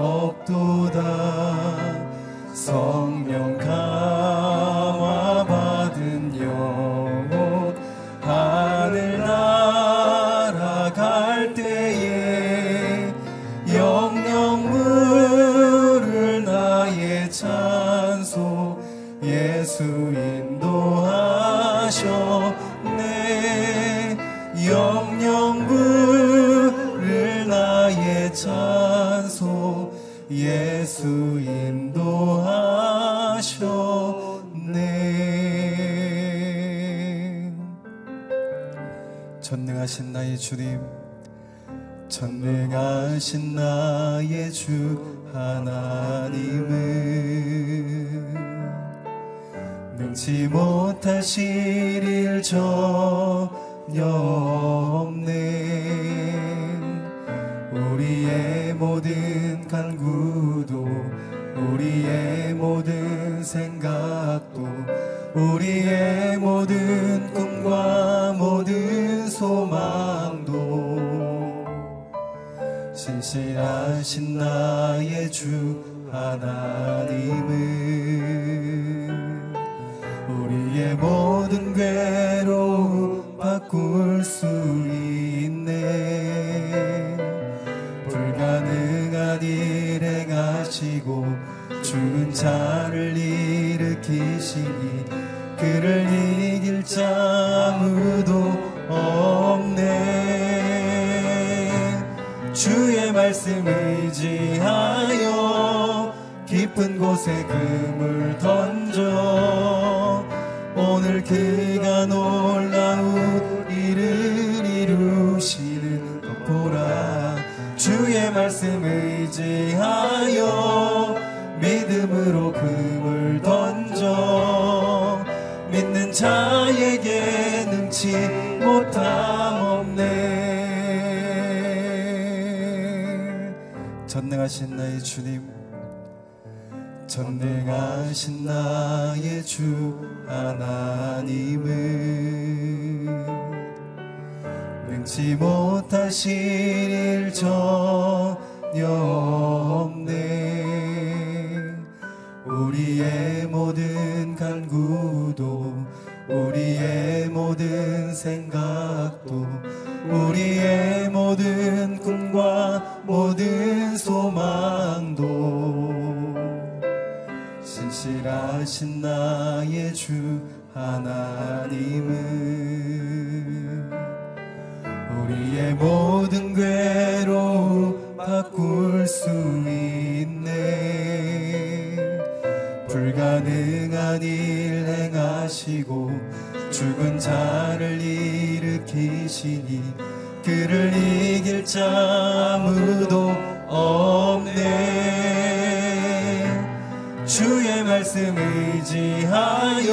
없도다 주님 전능하신 나의 주 하나님은 능치 못하실 일 전혀 하나님은 우리의 모든 괴로움 바꿀 수 있네. 불가능한 일 행하시고 죽은 자를 일으키시니 그를 이길 자 깊은 곳에 금을 던져. 오늘 그가 놀라운 일을 이루시는 것 보라. 주의 말씀 의지하여 믿음으로 금을 던져. 믿는 자에게 능치 못함 없네. 전능하신 나의 주님 전능하신 나의 주 하나님은 능치 못하실 일 전혀 없네. 우리의 모든 간구도 우리의 모든 생각도 우리의 모든 꿈과 모든 소망도 신실하신 나의 주 하나님은 우리의 모든 괴로 바꿀 수 있네. 불가능한 일 행하시고 죽은 자를 일으키시니 그를 이길 자 아무도 없네. 주의 말씀 의지하여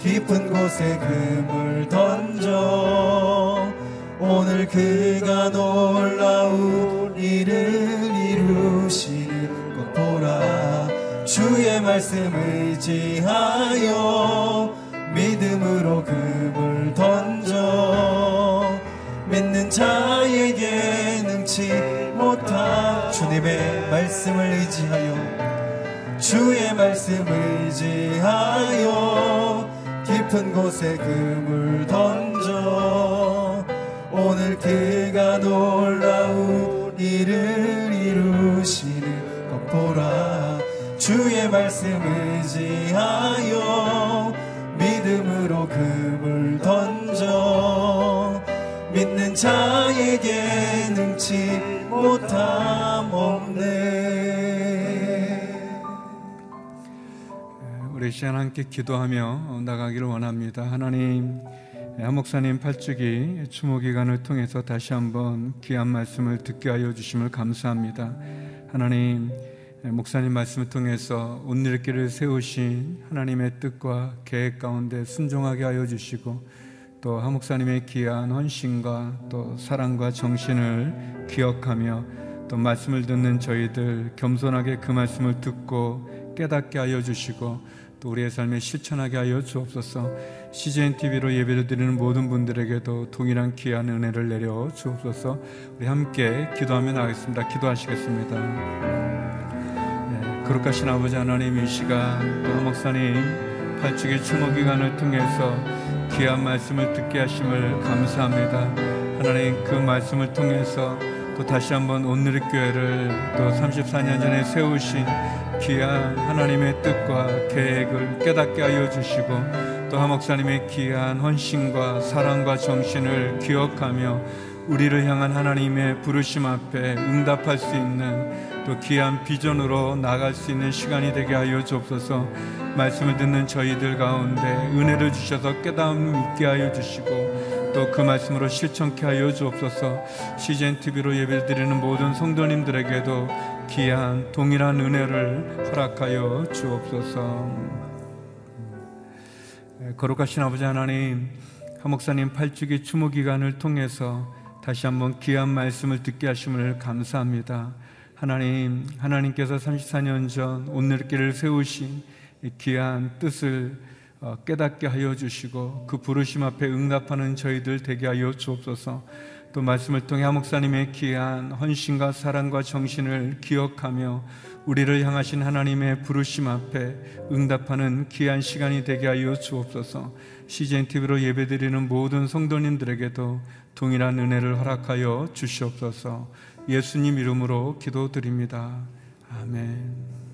깊은 곳에 금을 던져 오늘 그가 놀라운 일을 이루시는 것 보라. 주의 말씀 의지하여 믿음으로 금을 던져 믿는 자에게 능치 못한 주님의 말씀을 의지하여 주의 말씀 의지하여 깊은 곳에 금을 던져 오늘 그가 놀라운 일을 이루시는 것 보라. 주의 말씀 의지하여 믿음으로 금을 던져 믿는 자에게 능치 못함 우리 시간 함께 기도하며 나가기를 원합니다. 하나님, 한 목사님 팔주기 추모 기간을 통해서 다시 한번 귀한 말씀을 듣게 하여 주심을 감사합니다. 하나님, 목사님 말씀을 통해서 온누리길을 세우신 하나님의 뜻과 계획 가운데 순종하게 하여 주시고 또한 목사님의 귀한 헌신과 또 사랑과 정신을 기억하며 또 말씀을 듣는 저희들 겸손하게 그 말씀을 듣고 깨닫게 하여 주시고 또 우리의 삶에 실천하게 하여 주옵소서. CGN TV로 예배를 드리는 모든 분들에게도 동일한 귀한 은혜를 내려 주옵소서. 우리 함께 기도하며 나가겠습니다. 기도하시겠습니다. 네, 거룩하신 아버지 하나님 이 시간 또 목사님 발주기 추모 기간을 통해서 귀한 말씀을 듣게 하심을 감사합니다. 하나님 그 말씀을 통해서 또 다시 한번 온누리 교회를 또 34년 전에 세우신 귀한 하나님의 뜻과 계획을 깨닫게 하여 주시고 또 하목사님의 귀한 헌신과 사랑과 정신을 기억하며 우리를 향한 하나님의 부르심 앞에 응답할 수 있는 또 귀한 비전으로 나갈 수 있는 시간이 되게 하여 주옵소서. 말씀을 듣는 저희들 가운데 은혜를 주셔서 깨달음 있게 하여 주시고 또그 말씀으로 실천케 하여 주옵소서. CGN TV로 예배 드리는 모든 성도님들에게도 귀한 동일한 은혜를 허락하여 주옵소서 거룩하신 아버지 하나님 한 목사님 팔주기 추모 기간을 통해서 다시 한번 귀한 말씀을 듣게 하심을 감사합니다. 하나님, 하나님께서 34년 전 오늘길을 세우신 귀한 뜻을 어, 깨닫게 하여 주시고 그 부르심 앞에 응답하는 저희들 되게 하여 주옵소서. 또 말씀을 통해 하목사님의 귀한 헌신과 사랑과 정신을 기억하며 우리를 향하신 하나님의 부르심 앞에 응답하는 귀한 시간이 되게 하여 주옵소서. CGN TV로 예배드리는 모든 성도님들에게도 동일한 은혜를 허락하여 주시옵소서. 예수님 이름으로 기도드립니다. 아멘.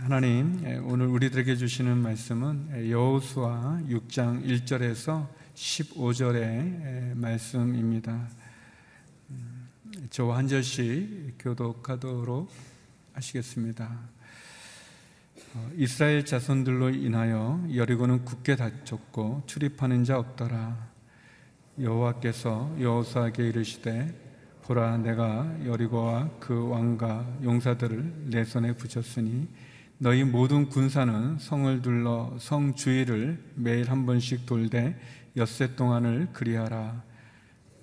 하나님, 오늘 우리들에게 주시는 말씀은 여호수아 6장 1절에서 15절의 말씀입니다. 저와 한 절씩 교독하도록 하시겠습니다. 어, 이스라엘 자손들로 인하여 여리고는 굳게 닫혔고 출입하는 자 없더라. 여호와께서 여호수아에게 이르시되 보라 내가 여리고와 그 왕과 용사들을 내 손에 붙였으니 너희 모든 군사는 성을 둘러 성 주위를 매일 한 번씩 돌되 엿새 동안을 그리하라.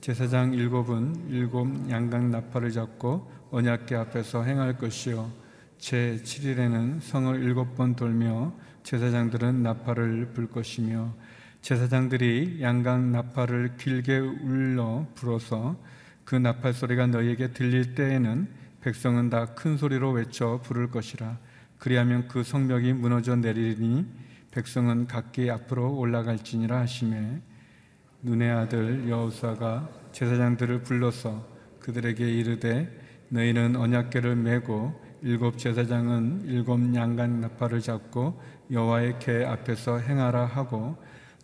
제사장 일곱은 일곱 양각 나팔을 잡고 언약궤 앞에서 행할 것이요 제 7일에는 성을 일곱 번 돌며 제사장들은 나팔을 불 것이며 제사장들이 양각 나팔을 길게 울러 불어서 그 나팔 소리가 너희에게 들릴 때에는 백성은 다 큰 소리로 외쳐 부를 것이라 그리하면 그 성벽이 무너져 내리니 백성은 각기 앞으로 올라갈지니라 하심에 눈의 아들 여호수아가 제사장들을 불러서 그들에게 이르되 너희는 언약궤를 메고 일곱 제사장은 일곱 양간 나팔을 잡고 여호와의 궤 앞에서 행하라 하고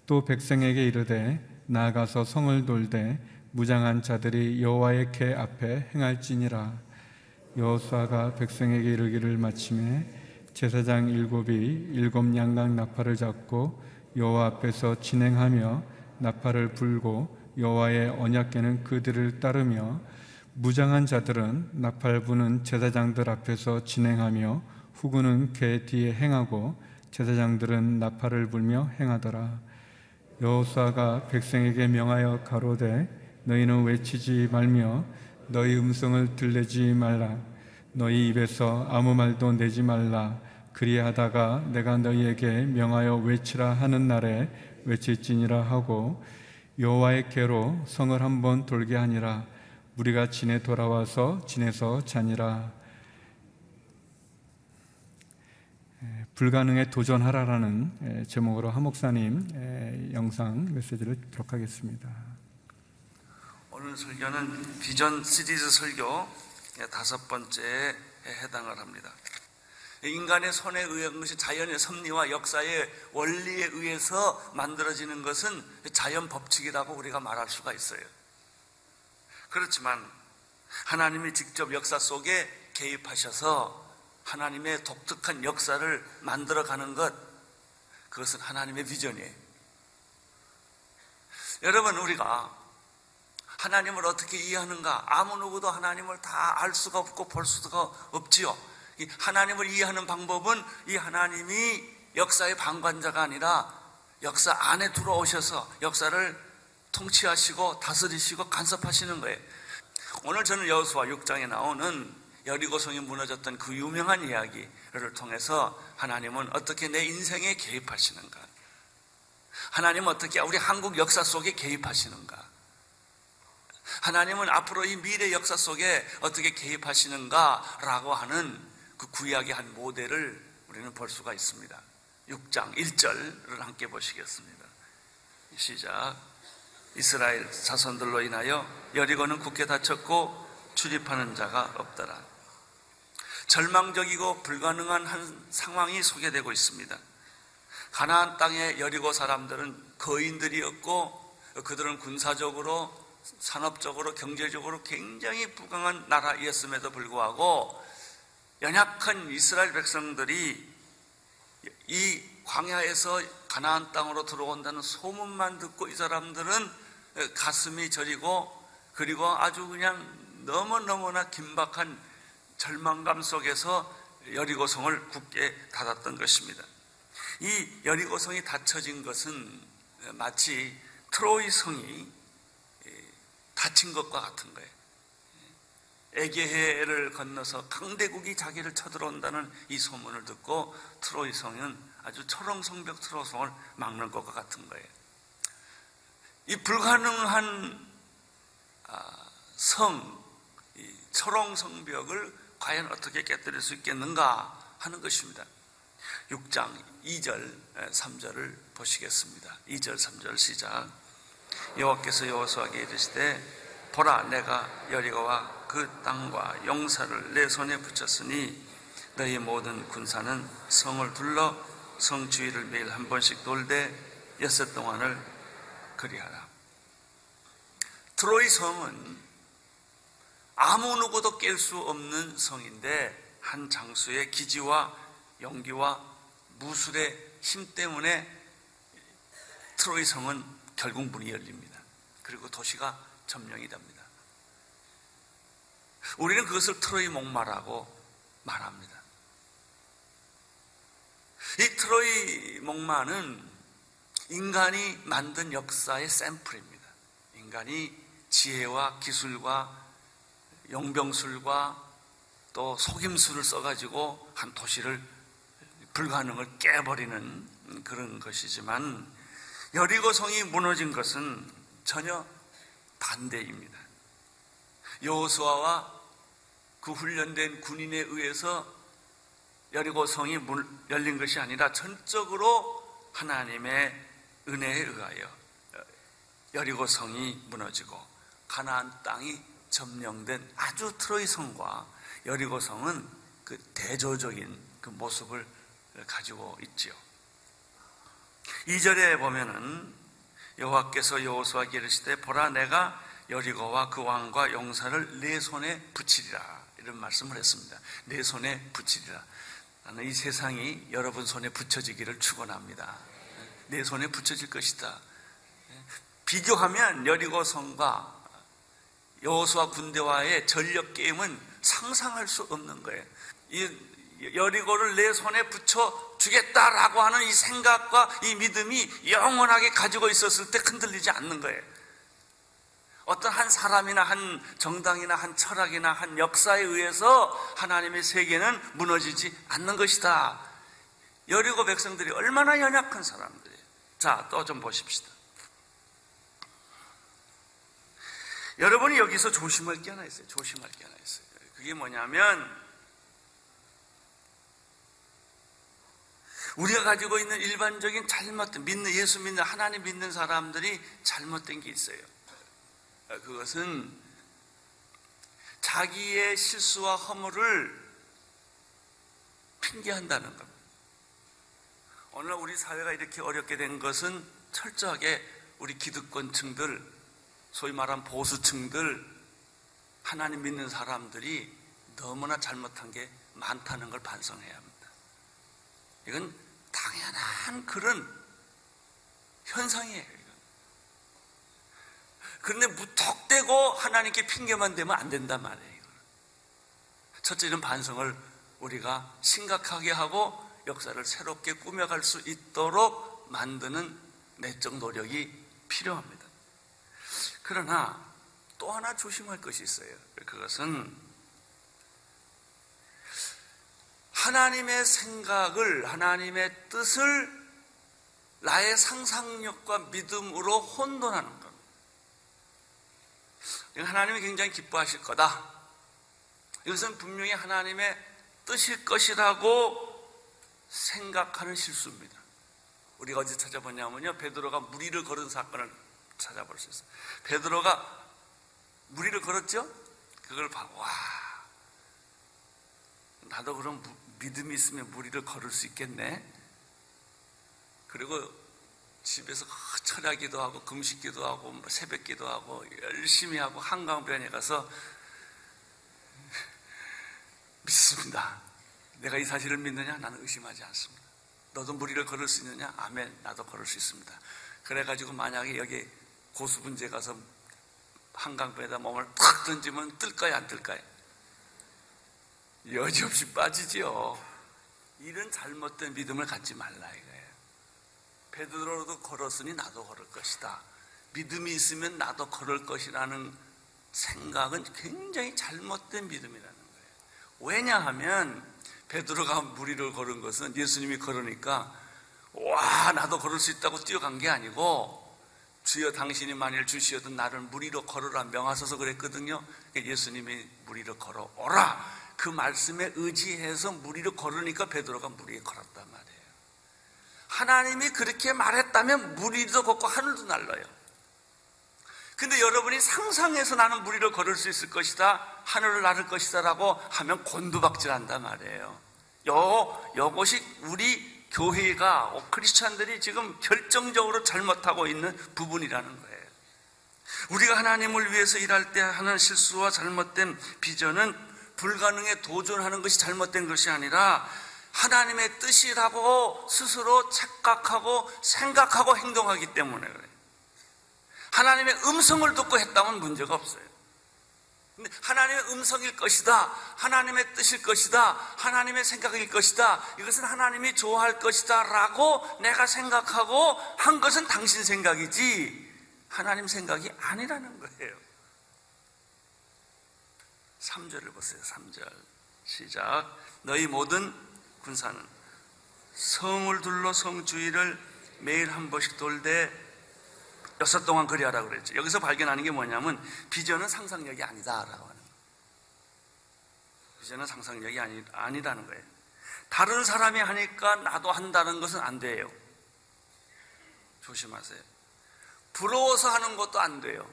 또 백성에게 이르되 나아가서 성을 돌되 무장한 자들이 여호와의 궤 앞에 행할지니라. 여호수아가 백성에게 이르기를 마침에 제사장 일곱이 일곱 양각 나팔을 잡고 여호와 앞에서 진행하며 나팔을 불고 여호와의 언약궤는 그들을 따르며 무장한 자들은 나팔 부는 제사장들 앞에서 진행하며 후구는 궤 뒤에 행하고 제사장들은 나팔을 불며 행하더라. 여호수아가 백성에게 명하여 가로되 너희는 외치지 말며 너희 음성을 들내지 말라. 너희 입에서 아무 말도 내지 말라. 그리하다가 내가 너희에게 명하여 외치라 하는 날에 외칠지니라 하고 여호와의 궤로 성을 한번 돌게 하니라. 우리가 진에 돌아와서 진에서 자니라. 불가능에 도전하라라는 제목으로 하목사님 영상 메시지를 듣도록 하겠습니다. 오늘 설교는 비전 시리즈 설교 다섯 번째에 해당을 합니다. 인간의 손에 의한 것이 자연의 섭리와 역사의 원리에 의해서 만들어지는 것은 자연 법칙이라고 우리가 말할 수가 있어요. 그렇지만 하나님이 직접 역사 속에 개입하셔서 하나님의 독특한 역사를 만들어가는 것, 그것은 하나님의 비전이에요. 여러분, 우리가 하나님을 어떻게 이해하는가? 아무 누구도 하나님을 다 알 수가 없고 볼 수가 없지요. 하나님을 이해하는 방법은 이 하나님이 역사의 방관자가 아니라 역사 안에 들어오셔서 역사를 통치하시고 다스리시고 간섭하시는 거예요. 오늘 저는 여수와 6장에 나오는 여리고 성이 무너졌던 그 유명한 이야기를 통해서 하나님은 어떻게 내 인생에 개입하시는가? 하나님은 어떻게 우리 한국 역사 속에 개입하시는가? 하나님은 앞으로 이 미래 역사 속에 어떻게 개입하시는가라고 하는 그 구약의 한 모델을 우리는 볼 수가 있습니다. 6장 1절을 함께 보시겠습니다. 시작. 이스라엘 자손들로 인하여 여리고는 굳게 닫혔고 출입하는 자가 없더라. 절망적이고 불가능한 한 상황이 소개되고 있습니다. 가나안 땅의 여리고 사람들은 거인들이었고 그들은 군사적으로 산업적으로 경제적으로 굉장히 부강한 나라였음에도 불구하고 연약한 이스라엘 백성들이 이 광야에서 가나안 땅으로 들어온다는 소문만 듣고 이 사람들은 가슴이 저리고 그리고 아주 그냥 너무너무나 긴박한 절망감 속에서 여리고성을 굳게 닫았던 것입니다. 이 여리고성이 닫혀진 것은 마치 트로이 성이 닫힌 것과 같은 거예요. 에게해를 건너서 강대국이 자기를 쳐들어온다는 이 소문을 듣고 트로이 성은 아주 초롱성벽 트로이 성을 막는 것과 같은 거예요. 이 불가능한 아, 성, 초롱성벽을 과연 어떻게 깨뜨릴 수 있겠는가 하는 것입니다. 6장 2절, 3절을 보시겠습니다. 2절, 3절 시작. 여호와께서 여호수아에게 이르시되 보라 내가 여리고와 그 땅과 용사를 내 손에 붙였으니 너희 모든 군사는 성을 둘러 성 주위를 매일 한 번씩 돌되 여섯 동안을 그리하라. 트로이 성은 아무 누구도 깰 수 없는 성인데 한 장수의 기지와 용기와 무술의 힘 때문에 트로이 성은 결국 문이 열립니다. 그리고 도시가 점령이 됩니다. 우리는 그것을 트로이 목마라고 말합니다. 이 트로이 목마는 인간이 만든 역사의 샘플입니다. 인간이 지혜와 기술과 용병술과 또 속임수를 써가지고 한 도시를 불가능을 깨버리는 그런 것이지만 여리고성이 무너진 것은 전혀 반대입니다. 여호수아와 그 훈련된 군인에 의해서 여리고성이 열린 것이 아니라 전적으로 하나님의 은혜에 의하여 여리고성이 무너지고 가나안 땅이 점령된 아주 트로이 성과 여리고성은 그 대조적인 그 모습을 가지고 있지요. 2절에 보면은 여호와께서 여호수아에게 이르시되 보라 내가 여리고와 그 왕과 용사를 내 손에 붙이리라 이런 말씀을 했습니다. 내 손에 붙이리라. 나는 이 세상이 여러분 손에 붙여지기를 축원합니다. 내 손에 붙여질 것이다. 비교하면 여리고 성과 여호수아 군대와의 전력 게임은 상상할 수 없는 거예요. 이 여리고를 내 손에 붙여 주겠다라고 하는 이 생각과 이 믿음이 영원하게 가지고 있었을 때 흔들리지 않는 거예요. 어떤 한 사람이나 한 정당이나 한 철학이나 한 역사에 의해서 하나님의 세계는 무너지지 않는 것이다. 여리고 백성들이 얼마나 연약한 사람들이에요. 자, 또 좀 보십시다. 여러분이 여기서 조심할 게 하나 있어요. 조심할 게 하나 있어요. 그게 뭐냐면 우리가 가지고 있는 일반적인 잘못된 믿는 예수 믿는 하나님 믿는 사람들이 잘못된 게 있어요. 그것은 자기의 실수와 허물을 핑계한다는 겁니다. 오늘 우리 사회가 이렇게 어렵게 된 것은 철저하게 우리 기득권층들, 소위 말한 보수층들, 하나님 믿는 사람들이 너무나 잘못한 게 많다는 걸 반성해야 합니다. 이건 당연한 그런 현상이에요. 그런데 무턱대고 하나님께 핑계만 대면 안 된단 말이에요. 첫째 이런 반성을 우리가 심각하게 하고 역사를 새롭게 꾸며갈 수 있도록 만드는 내적 노력이 필요합니다. 그러나 또 하나 조심할 것이 있어요. 그것은 하나님의 생각을, 하나님의 뜻을 나의 상상력과 믿음으로 혼돈하는 것. 하나님이 굉장히 기뻐하실 거다. 이것은 분명히 하나님의 뜻일 것이라고 생각하는 실수입니다. 우리가 어디 찾아보냐면요. 베드로가 무리를 걸은 사건을 찾아볼 수 있어요. 베드로가 무리를 걸었죠? 그걸 봐. 와. 나도 그럼 믿음이 있으면 무리를 걸을 수 있겠네. 그리고 집에서 철야기도 하고 금식기도 하고 뭐 새벽기도 하고 열심히 하고 한강변에 가서 믿습니다. 내가 이 사실을 믿느냐? 나는 의심하지 않습니다. 너도 무리를 걸을 수 있느냐? 아멘. 나도 걸을 수 있습니다. 그래가지고 만약에 여기 고수분제 가서 한강변에다 몸을 탁 던지면 뜰까요? 안 뜰까요? 여지없이 빠지지요. 이런 잘못된 믿음을 갖지 말라 이거예요. 베드로도 걸었으니 나도 걸을 것이다. 믿음이 있으면 나도 걸을 것이라는 생각은 굉장히 잘못된 믿음이라는 거예요. 왜냐하면 베드로가 무리를 걸은 것은 예수님이 걸으니까 와 나도 걸을 수 있다고 뛰어간 게 아니고 주여 당신이 만일 주시어도 나를 무리로 걸으라 명하소서 그랬거든요. 그러니까 예수님이 무리로 걸어오라 그 말씀에 의지해서 무리로 걸으니까 베드로가 무리에 걸었단 말이에요. 하나님이 그렇게 말했다면 무리도 걷고 하늘도 날라요. 근데 여러분이 상상해서 나는 무리를 걸을 수 있을 것이다. 하늘을 나를 것이다. 라고 하면 곤두박질한단 말이에요. 요, 요것이 우리 교회가, 크리스찬들이 지금 결정적으로 잘못하고 있는 부분이라는 거예요. 우리가 하나님을 위해서 일할 때 하는 실수와 잘못된 비전은 불가능에 도전하는 것이 잘못된 것이 아니라 하나님의 뜻이라고 스스로 착각하고 생각하고 행동하기 때문에 그래요. 하나님의 음성을 듣고 했다면 문제가 없어요. 근데 하나님의 음성일 것이다. 하나님의 뜻일 것이다. 하나님의 생각일 것이다. 이것은 하나님이 좋아할 것이다. 라고 내가 생각하고 한 것은 당신 생각이지 하나님 생각이 아니라는 거예요. 3절을 보세요. 3절. 시작. 너희 모든 군사는 성을 둘러 성 주위를 매일 한 번씩 돌되 여섯 동안 그리하라 그랬죠. 여기서 발견하는 게 뭐냐면 비전은 상상력이 아니다라고 하는 거예요. 비전은 상상력이 아니, 아니다는 거예요. 다른 사람이 하니까 나도 한다는 것은 안 돼요. 조심하세요. 부러워서 하는 것도 안 돼요.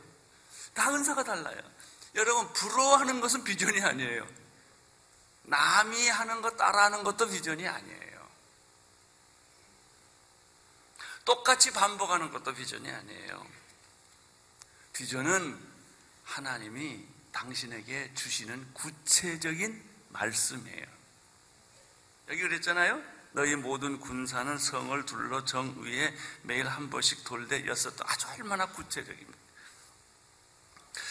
다 은사가 달라요. 여러분 부러워하는 것은 비전이 아니에요. 남이 하는 것 따라하는 것도 비전이 아니에요. 똑같이 반복하는 것도 비전이 아니에요. 비전은 하나님이 당신에게 주시는 구체적인 말씀이에요. 여기 그랬잖아요. 너희 모든 군사는 성을 둘러 정 위에 매일 한 번씩 돌되 였었다. 아주 얼마나 구체적입니다.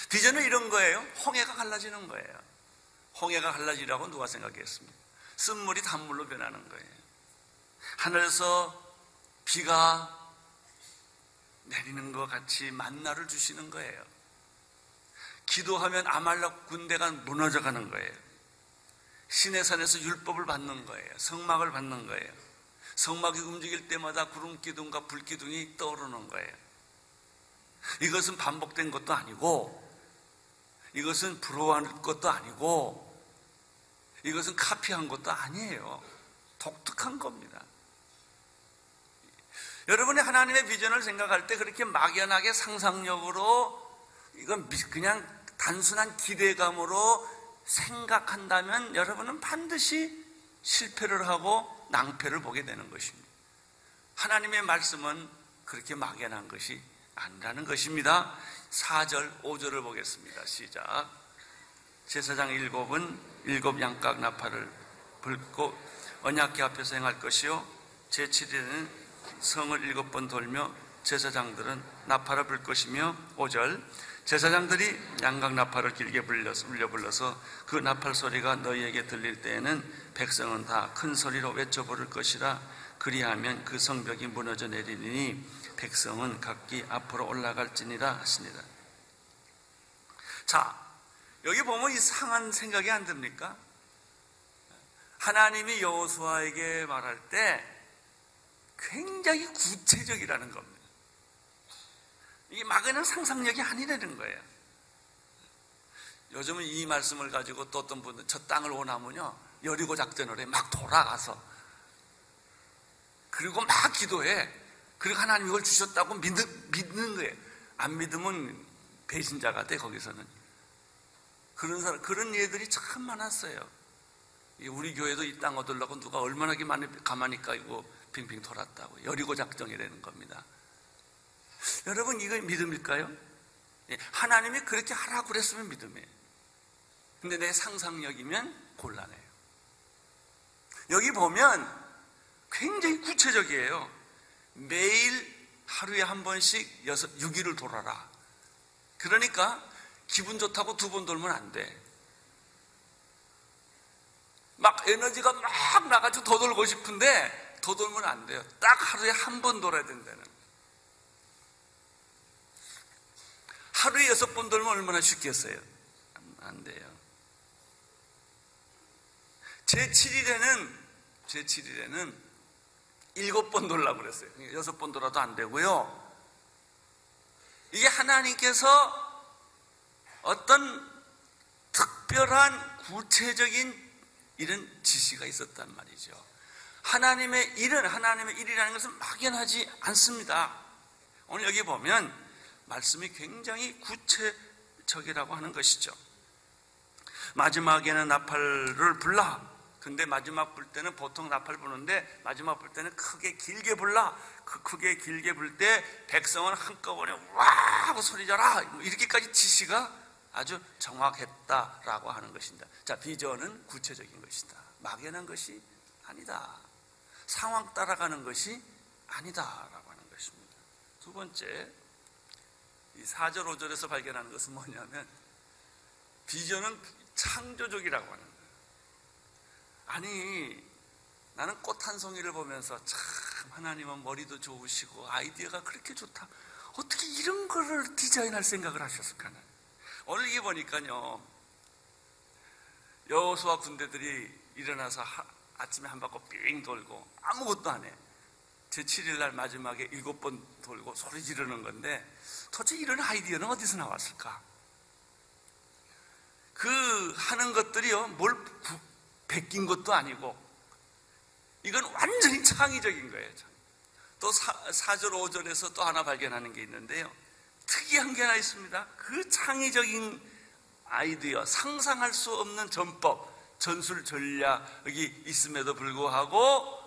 비전은 이런 거예요. 홍해가 갈라지는 거예요. 홍해가 갈라지라고 누가 생각했습니까? 쓴물이 단물로 변하는 거예요. 하늘에서 비가 내리는 것 같이 만나를 주시는 거예요. 기도하면 아말렉 군대가 무너져 가는 거예요. 신의 산에서 율법을 받는 거예요. 성막을 받는 거예요. 성막이 움직일 때마다 구름 기둥과 불 기둥이 떠오르는 거예요. 이것은 반복된 것도 아니고 이것은 부러워할 것도 아니고 이것은 카피한 것도 아니에요. 독특한 겁니다. 여러분이 하나님의 비전을 생각할 때 그렇게 막연하게 상상력으로 이건 그냥 단순한 기대감으로 생각한다면 여러분은 반드시 실패를 하고 낭패를 보게 되는 것입니다. 하나님의 말씀은 그렇게 막연한 것이 아니라는 것입니다. 4절, 5절을 보겠습니다. 시작. 제사장 일곱은 일곱 양각 나팔을 불고 언약궤 앞에서 행할 것이요 제7일에는 성을 일곱 번 돌며 제사장들은 나팔을 불 것이며 5절 제사장들이 양각 나팔을 길게 울려 불러서 그 나팔 소리가 너희에게 들릴 때에는 백성은 다 큰 소리로 외쳐 부를 것이라 그리하면 그 성벽이 무너져 내리니 백성은 각기 앞으로 올라갈지니라 하시니라. 자, 여기 보면 이상한 생각이 안 듭니까? 하나님이 여호수아에게 말할 때 굉장히 구체적이라는 겁니다. 이게 막연한 상상력이 아니라는 거예요. 요즘은 이 말씀을 가지고 또 어떤 분들 저 땅을 원하면요 여리고 작전을 해 막 돌아가서 그리고 막 기도해 그리고 하나님 이걸 주셨다고 믿는, 믿는 거예요. 안 믿으면 배신자가 돼 거기서는 그런 사람 그런 예들이 참 많았어요. 우리 교회도 이 땅 얻으려고 누가 얼마나 가만히 까이고 빙빙 돌았다고 여리고 작정이라는 겁니다. 여러분 이거 믿음일까요? 예, 하나님이 그렇게 하라고 그랬으면 믿음이에요. 근데 내 상상력이면 곤란해요. 여기 보면 굉장히 구체적이에요. 매일 하루에 한 번씩 여섯, 6일을 돌아라. 그러니까 기분 좋다고 두 번 돌면 안 돼. 막 에너지가 막 나가지고 더 돌고 싶은데 더 돌면 안 돼요. 딱 하루에 한 번 돌아야 된다는. 하루에 여섯 번 돌면 얼마나 쉽겠어요? 안 돼요. 제 7일에는, 제 7일에는 일곱 번 돌라고 그랬어요. 여섯 번 돌아도 안 되고요. 이게 하나님께서 어떤 특별한 구체적인 이런 지시가 있었단 말이죠. 하나님의 일은, 하나님의 일이라는 것은 막연하지 않습니다. 오늘 여기 보면 말씀이 굉장히 구체적이라고 하는 것이죠. 마지막에는 나팔을 불라. 근데 마지막 불 때는 보통 나팔 부는데 마지막 불 때는 크게 길게 불라. 그 크게 길게 불 때 백성은 한꺼번에 와 하고 소리져라. 뭐 이렇게까지 지시가 아주 정확했다라고 하는 것입니다. 자, 비전은 구체적인 것이다. 막연한 것이 아니다. 상황 따라가는 것이 아니다라고 하는 것입니다. 두 번째, 이 4절, 5절에서 발견하는 것은 뭐냐면 비전은 창조적이라고 하는 거예요. 아니, 나는 꽃 한 송이를 보면서 참 하나님은 머리도 좋으시고 아이디어가 그렇게 좋다. 어떻게 이런 거를 디자인할 생각을 하셨을까? 오늘 이게 보니까요. 여호수아 군대들이 일어나서 하, 아침에 한 바퀴 삥 돌고 아무것도 안 해. 제7일 날 마지막에 일곱 번 돌고 소리 지르는 건데 도대체 이런 아이디어는 어디서 나왔을까? 그 하는 것들이요, 뭘 부, 베낀 것도 아니고, 이건 완전히 창의적인 거예요. 또 4, 4절, 5절에서 또 하나 발견하는 게 있는데요. 특이한 게 하나 있습니다. 그 창의적인 아이디어, 상상할 수 없는 전법, 전술 전략이 있음에도 불구하고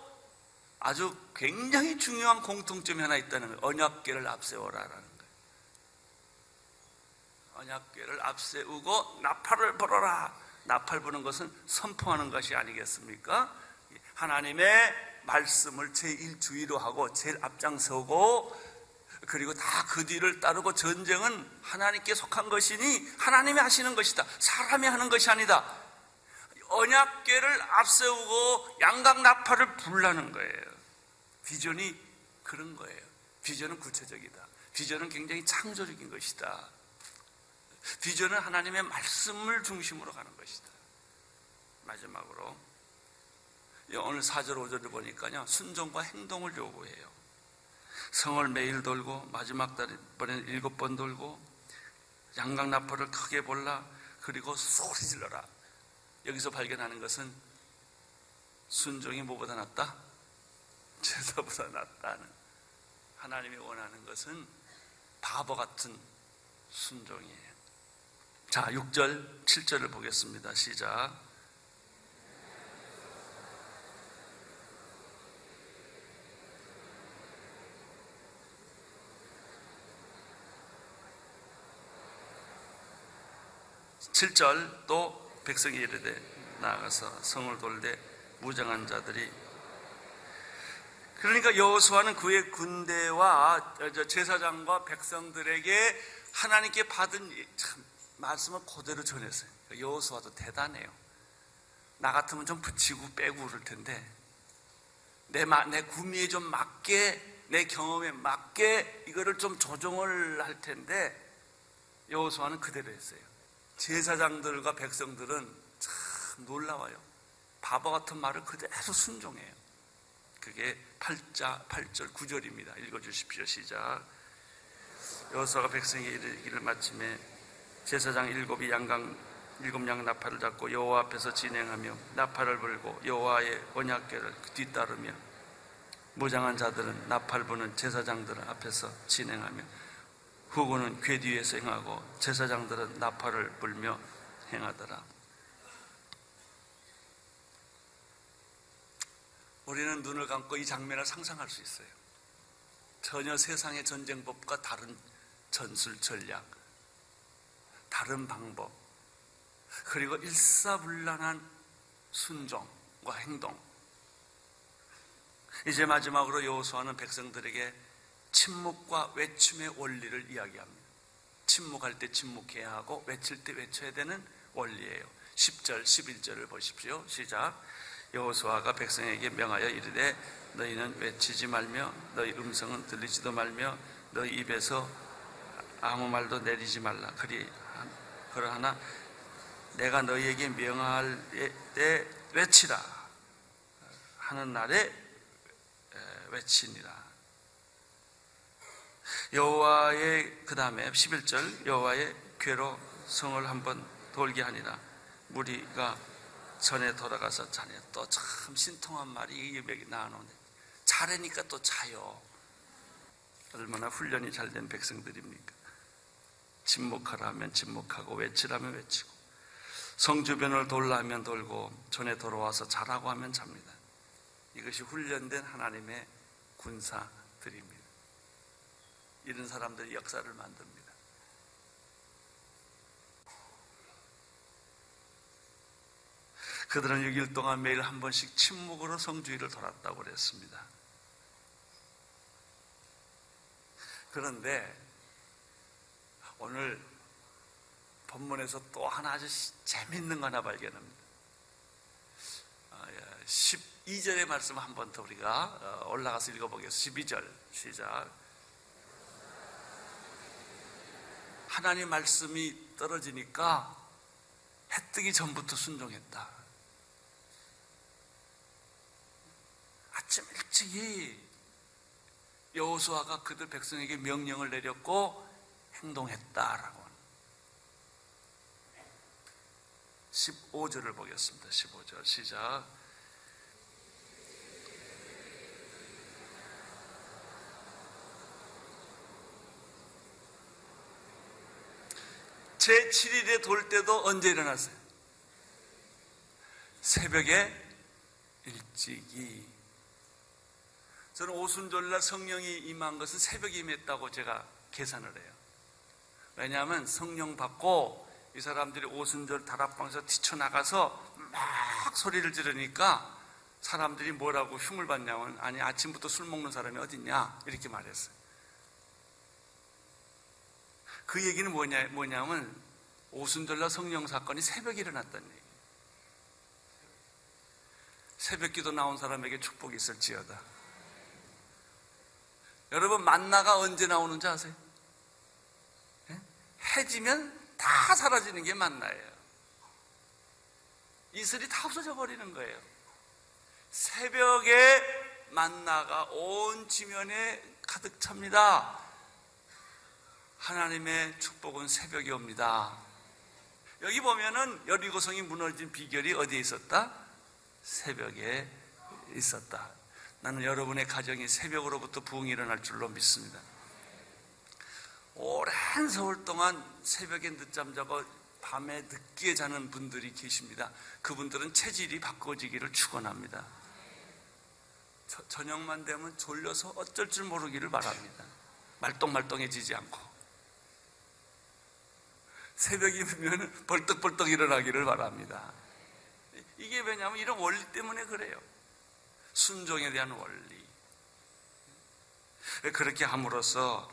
아주 굉장히 중요한 공통점이 하나 있다는 거예요. 언약계를 앞세워라라는 거예요. 언약궤를 앞세우고 나팔을 불어라. 나팔 부는 것은 선포하는 것이 아니겠습니까? 하나님의 말씀을 제1주의로 하고 제일 앞장서고 그리고 다 그 뒤를 따르고 전쟁은 하나님께 속한 것이니 하나님이 하시는 것이다. 사람이 하는 것이 아니다. 언약계를 앞세우고 양각 나팔을 불라는 거예요. 비전이 그런 거예요. 비전은 구체적이다. 비전은 굉장히 창조적인 것이다. 비전은 하나님의 말씀을 중심으로 가는 것이다. 마지막으로 오늘 4절 5절을 보니까요. 순종과 행동을 요구해요. 성을 매일 돌고 마지막 달번에는 일곱 번 돌고 양각나팔을 크게 볼라 그리고 소리 질러라. 여기서 발견하는 것은 순종이 뭐보다 낫다? 제사보다 낫다는 하나님이 원하는 것은 바보 같은 순종이에요. 자, 6절, 7절을 보겠습니다. 시작. 7절 또 백성이 이르되 나가서 성을 돌되 무장한 자들이 그러니까 여호수아는 그의 군대와 제사장과 백성들에게 하나님께 받은 참 말씀을 그대로 전했어요. 여호수아도 대단해요. 나 같으면 좀 붙이고 빼고 그럴 텐데 내, 내 구미에 좀 맞게 내 경험에 맞게 이거를 좀 조정을 할 텐데 여호수아는 그대로 했어요. 제사장들과 백성들은 참 놀라워요. 바보 같은 말을 그대로 순종해요. 그게 8자, 8절 9절입니다. 읽어주십시오. 시작. 여호수아가 백성에게 이르기를 마침에 제사장 일곱이 양강 일곱 양 나팔을 잡고 여호와 앞에서 진행하며 나팔을 불고 여호와의 언약궤를 뒤따르며 무장한 자들은 나팔 부는 제사장들 앞에서 진행하며 후군은 궤 뒤에서 행하고 제사장들은 나팔을 불며 행하더라. 우리는 눈을 감고 이 장면을 상상할 수 있어요. 전혀 세상의 전쟁법과 다른 전술 전략, 다른 방법, 그리고 일사불란한 순종과 행동. 이제 마지막으로 여호수아는 백성들에게 침묵과 외침의 원리를 이야기합니다. 침묵할 때 침묵해야 하고 외칠 때 외쳐야 되는 원리예요. 10절, 11절을 보십시오. 시작. 여호수아가 백성에게 명하여 이르되 너희는 외치지 말며 너희 음성은 들리지도 말며 너희 입에서 아무 말도 내리지 말라. 그리 그러하나 내가 너희에게 명할 때 외치라 하는 날에 외치니라. 여호와의 그 다음에 11절 여호와의 괴로 성을 한번 돌게 하니라. 무리가 전에 돌아가서 자네 또 참 신통한 말이 이백이 나오는데 자래니까 또 자요. 얼마나 훈련이 잘 된 백성들입니까 침묵하라 하면 침묵하고 외치라면 외치고 성 주변을 돌라 하면 돌고 전에 돌아와서 자라고 하면 잡니다 이것이 훈련된 하나님의 군사들입니다 이런 사람들이 역사를 만듭니다. 그들은 6일 동안 매일 한 번씩 침묵으로 성주의를 돌았다고 그랬습니다. 그런데 오늘 본문에서 또 하나 아주 재밌는 거 하나 발견합니다. 12절의 아, 말씀 한 번 더 우리가 어, 올라가서 읽어보겠습니다. 12절 시작. 하나님 말씀이 떨어지니까 해 뜨기 전부터 순종했다. 아침 일찍이 여호수아가 그들 백성에게 명령을 내렸고 행동했다라고 15절을 보겠습니다. 15절 시작. 제 7일에 돌 때도 언제 일어났어요? 새벽에 일찍이. 저는 오순절날 성령이 임한 것은 새벽에 임했다고 제가 계산을 해요. 왜냐하면 성령 받고 이 사람들이 오순절 다락방에서 뛰쳐나가서 막 소리를 지르니까 사람들이 뭐라고 흉을 받냐면 아니 아침부터 술 먹는 사람이 어딨냐 이렇게 말했어요. 그 얘기는 뭐냐 뭐냐면 오순절날 성령 사건이 새벽에 일어났다는 얘기. 새벽기도 나온 사람에게 축복이 있을지어다. 여러분 만나가 언제 나오는지 아세요? 예? 해지면 다 사라지는 게 만나예요. 이슬이 다 없어져 버리는 거예요. 새벽에 만나가 온 지면에 가득 찹니다. 하나님의 축복은 새벽에 옵니다. 여기 보면은 여리고성이 무너진 비결이 어디에 있었다? 새벽에 있었다. 나는 여러분의 가정이 새벽으로부터 부흥이 일어날 줄로 믿습니다. 오랜 세월 동안 새벽에 늦잠 자고 밤에 늦게 자는 분들이 계십니다. 그분들은 체질이 바꿔지기를 축원합니다. 저녁만 되면 졸려서 어쩔 줄 모르기를 바랍니다. 말똥말똥해지지 않고 새벽이면 벌떡벌떡 일어나기를 바랍니다. 이게 왜냐하면 이런 원리 때문에 그래요. 순종에 대한 원리. 그렇게 함으로써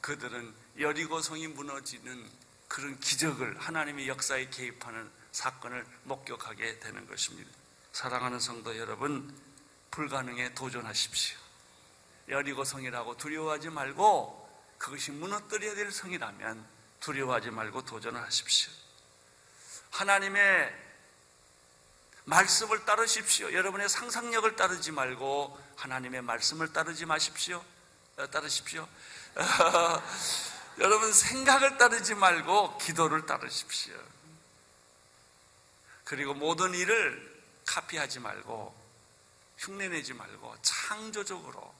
그들은 여리고 성이 무너지는 그런 기적을 하나님의 역사에 개입하는 사건을 목격하게 되는 것입니다. 사랑하는 성도 여러분, 불가능에 도전하십시오. 여리고 성이라고 두려워하지 말고 그것이 무너뜨려야 될 성이라면 두려워하지 말고 도전을 하십시오. 하나님의 말씀을 따르십시오. 여러분의 상상력을 따르지 말고 하나님의 말씀을 따르지 마십시오. 어, 따르십시오. 여러분 생각을 따르지 말고 기도를 따르십시오. 그리고 모든 일을 카피하지 말고 흉내내지 말고 창조적으로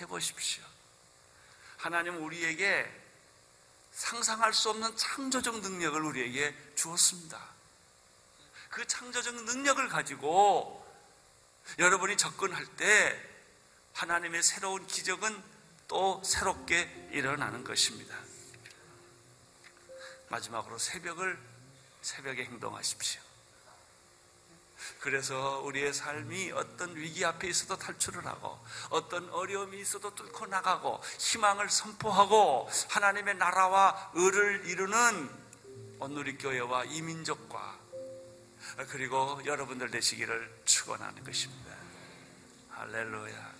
해보십시오. 하나님 우리에게 상상할 수 없는 창조적 능력을 우리에게 주었습니다. 그 창조적 능력을 가지고 여러분이 접근할 때 하나님의 새로운 기적은 또 새롭게 일어나는 것입니다. 마지막으로 새벽을 새벽에 행동하십시오. 그래서 우리의 삶이 어떤 위기 앞에 있어도 탈출을 하고 어떤 어려움이 있어도 뚫고 나가고 희망을 선포하고 하나님의 나라와 의를 이루는 온누리교회와 이민족과 그리고 여러분들 되시기를 축원하는 것입니다. 할렐루야.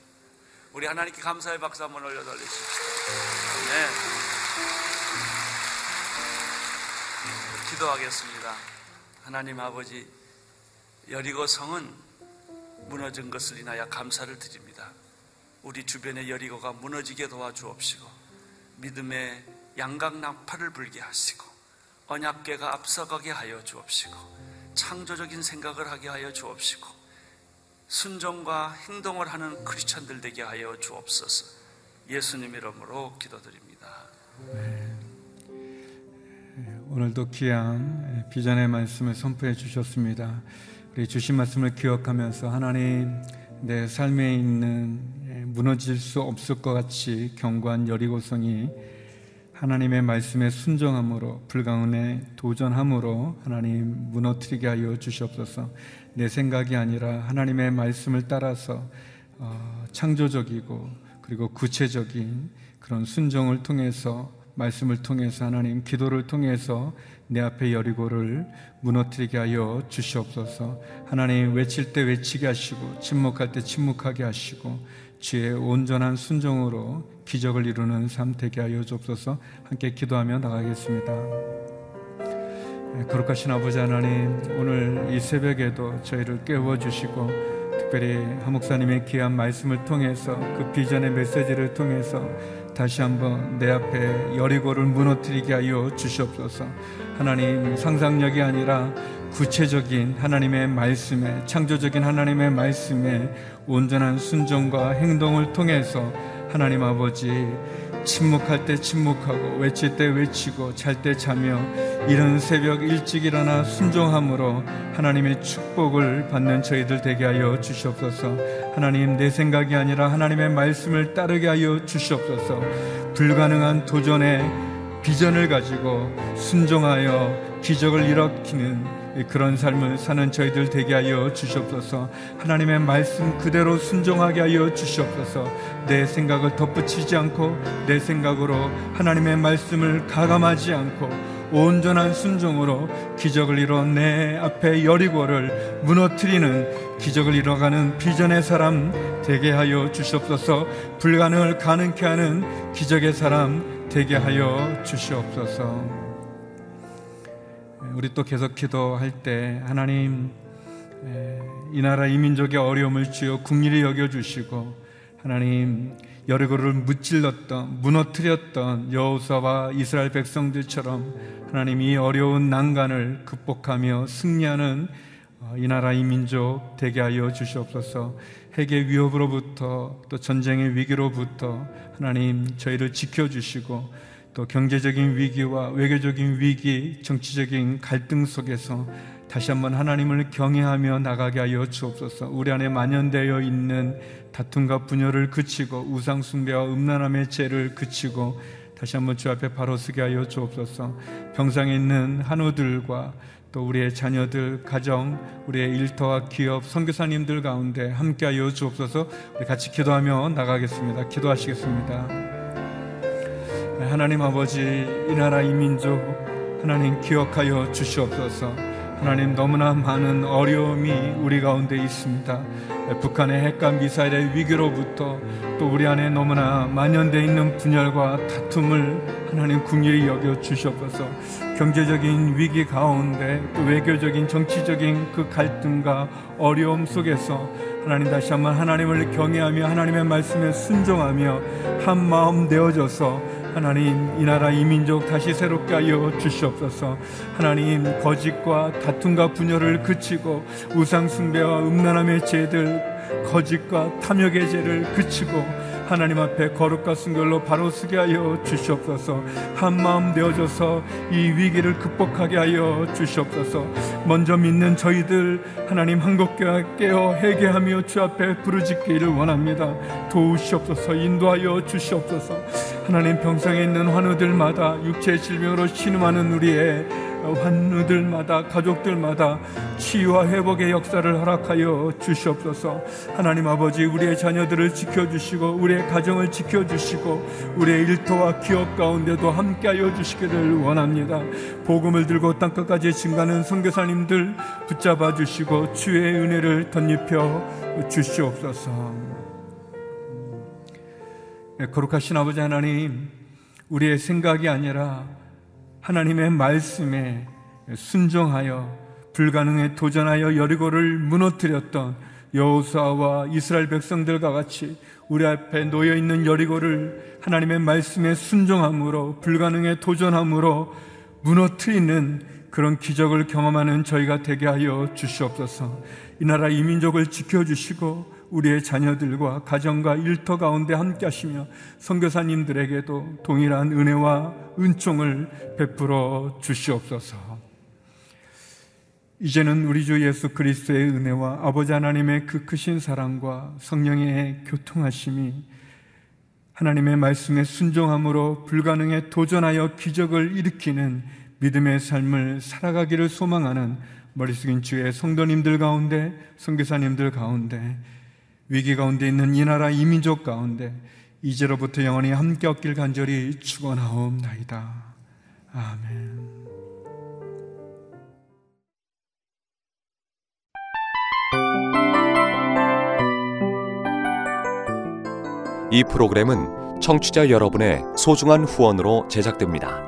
우리 하나님께 감사의 박수 한번 올려 돌리십시오. 네. 기도하겠습니다. 하나님 아버지, 여리고 성은 무너진 것을 인하여 감사를 드립니다. 우리 주변의 여리고가 무너지게 도와주옵시고, 믿음의 나팔을 불게 하시고, 언약계가 앞서가게 하여 주옵시고, 창조적인 생각을 하게 하여 주옵시고 순종과 행동을 하는 크리스천들 되게 하여 주옵소서. 예수님 이름으로 기도드립니다. 네. 오늘도 귀한 비전의 말씀을 선포해 주셨습니다. 우리 주신 말씀을 기억하면서 하나님 내 삶에 있는 무너질 수 없을 것 같이 견고한 여리고성이 하나님의 말씀에 순종함으로 불가능에 도전함으로 하나님 무너뜨리게 하여 주시옵소서. 내 생각이 아니라 하나님의 말씀을 따라서 어, 창조적이고 그리고 구체적인 그런 순종을 통해서 말씀을 통해서 하나님 기도를 통해서 내 앞에 여리고를 무너뜨리게 하여 주시옵소서. 하나님 외칠 때 외치게 하시고 침묵할 때 침묵하게 하시고 주의 온전한 순종으로 기적을 이루는 삶 되게 하여 주옵소서 함께 기도하며 나가겠습니다. 네, 거룩하신 아버지 하나님 오늘 이 새벽에도 저희를 깨워주시고 특별히 하목사님의 귀한 말씀을 통해서 그 비전의 메시지를 통해서 다시 한번 내 앞에 여리고를 무너뜨리게 하여 주시옵소서. 하나님 상상력이 아니라 구체적인 하나님의 말씀에 창조적인 하나님의 말씀에 온전한 순종과 행동을 통해서 하나님 아버지 침묵할 때 침묵하고 외칠 때 외치고 잘 때 자며 이런 새벽 일찍 일어나 순종함으로 하나님의 축복을 받는 저희들 되게 하여 주시옵소서. 하나님 내 생각이 아니라 하나님의 말씀을 따르게 하여 주시옵소서. 불가능한 도전의 비전을 가지고 순종하여 기적을 일으키는 그런 삶을 사는 저희들 되게 하여 주시옵소서. 하나님의 말씀 그대로 순종하게 하여 주시옵소서. 내 생각을 덧붙이지 않고 내 생각으로 하나님의 말씀을 가감하지 않고 온전한 순종으로 기적을 이뤄 내 앞에 여리고를 무너뜨리는 기적을 이뤄가는 비전의 사람 되게 하여 주시옵소서. 불가능을 가능케 하는 기적의 사람 되게 하여 주시옵소서 우리 또 계속 기도할 때 하나님 이 나라 이 민족의 어려움을 주여 국리를 여겨 주시고 하나님 여리고를 무찔렀던 무너뜨렸던 여호사와 이스라엘 백성들처럼 하나님 이 어려운 난간을 극복하며 승리하는 어, 이 나라 이 민족 되게 하여 주시옵소서. 핵의 위협으로부터 또 전쟁의 위기로부터 하나님 저희를 지켜 주시고 또 경제적인 위기와 외교적인 위기, 정치적인 갈등 속에서 다시 한번 하나님을 경외하며 나가게 하여 주옵소서. 우리 안에 만연되어 있는 다툼과 분열을 그치고 우상 숭배와 음란함의 죄를 그치고 다시 한번 주 앞에 바로 서게 하여 주옵소서. 병상에 있는 한우들과 또 우리의 자녀들, 가정, 우리의 일터와 기업, 선교사님들 가운데 함께하여 주옵소서. 우리 같이 기도하며 나가겠습니다. 기도하시겠습니다. 하나님 아버지, 이 나라 이 민족 하나님 기억하여 주시옵소서. 하나님 너무나 많은 어려움이 우리 가운데 있습니다. 북한의 핵과 미사일의 위기로부터 또 우리 안에 너무나 만연되어 있는 분열과 다툼을 하나님 궁일이 여겨 주셔서 경제적인 위기 가운데 또 외교적인 정치적인 그 갈등과 어려움 속에서 하나님 다시 한번 하나님을 경외하며 하나님의 말씀에 순종하며 한 마음 되어져서 하나님 이 나라 이 민족 다시 새롭게 하여 주시옵소서. 하나님 거짓과 다툼과 분열을 그치고 우상 숭배와 음란함의 죄들 거짓과 탐욕의 죄를 그치고 하나님 앞에 거룩과 순결로 바로 서게 하여 주시옵소서. 한 마음 되어져서 이 위기를 극복하게 하여 주시옵소서. 먼저 믿는 저희들 하나님 한국교회 깨어 회개하며 주 앞에 부르짖기를 원합니다. 도우시옵소서 인도하여 주시옵소서. 하나님 병상에 있는 환우들마다 육체 질병으로 신음하는 우리의 환우들마다 가족들마다 치유와 회복의 역사를 허락하여 주시옵소서. 하나님 아버지 우리의 자녀들을 지켜주시고 우리의 가정을 지켜주시고 우리의 일터와 기업 가운데도 함께하여 주시기를 원합니다. 복음을 들고 땅끝까지 증가하는 선교사님들 붙잡아 주시고 주의 은혜를 덧입혀 주시옵소서. 네, 거룩하신 아버지 하나님, 우리의 생각이 아니라 하나님의 말씀에 순종하여 불가능에 도전하여 여리고를 무너뜨렸던 여호수아와 이스라엘 백성들과 같이 우리 앞에 놓여 있는 여리고를 하나님의 말씀에 순종함으로 불가능에 도전함으로 무너뜨리는 그런 기적을 경험하는 저희가 되게 하여 주시옵소서. 이 나라 이민족을 지켜 주시고 우리의 자녀들과 가정과 일터 가운데 함께 하시며 선교사님들에게도 동일한 은혜와 은총을 베풀어 주시옵소서. 이제는 우리 주 예수 그리스도의 은혜와 아버지 하나님의 그 크신 사랑과 성령의 교통하심이 하나님의 말씀에 순종함으로 불가능에 도전하여 기적을 일으키는 믿음의 삶을 살아가기를 소망하는 머리 숙인 주의 성도님들 가운데 성교사님들 가운데 위기 가운데 있는 이 나라 이민족 가운데 이제로부터 영원히 함께 얻길 간절히 축원하옵나이다. 아멘. 이 프로그램은 청취자 여러분의 소중한 후원으로 제작됩니다.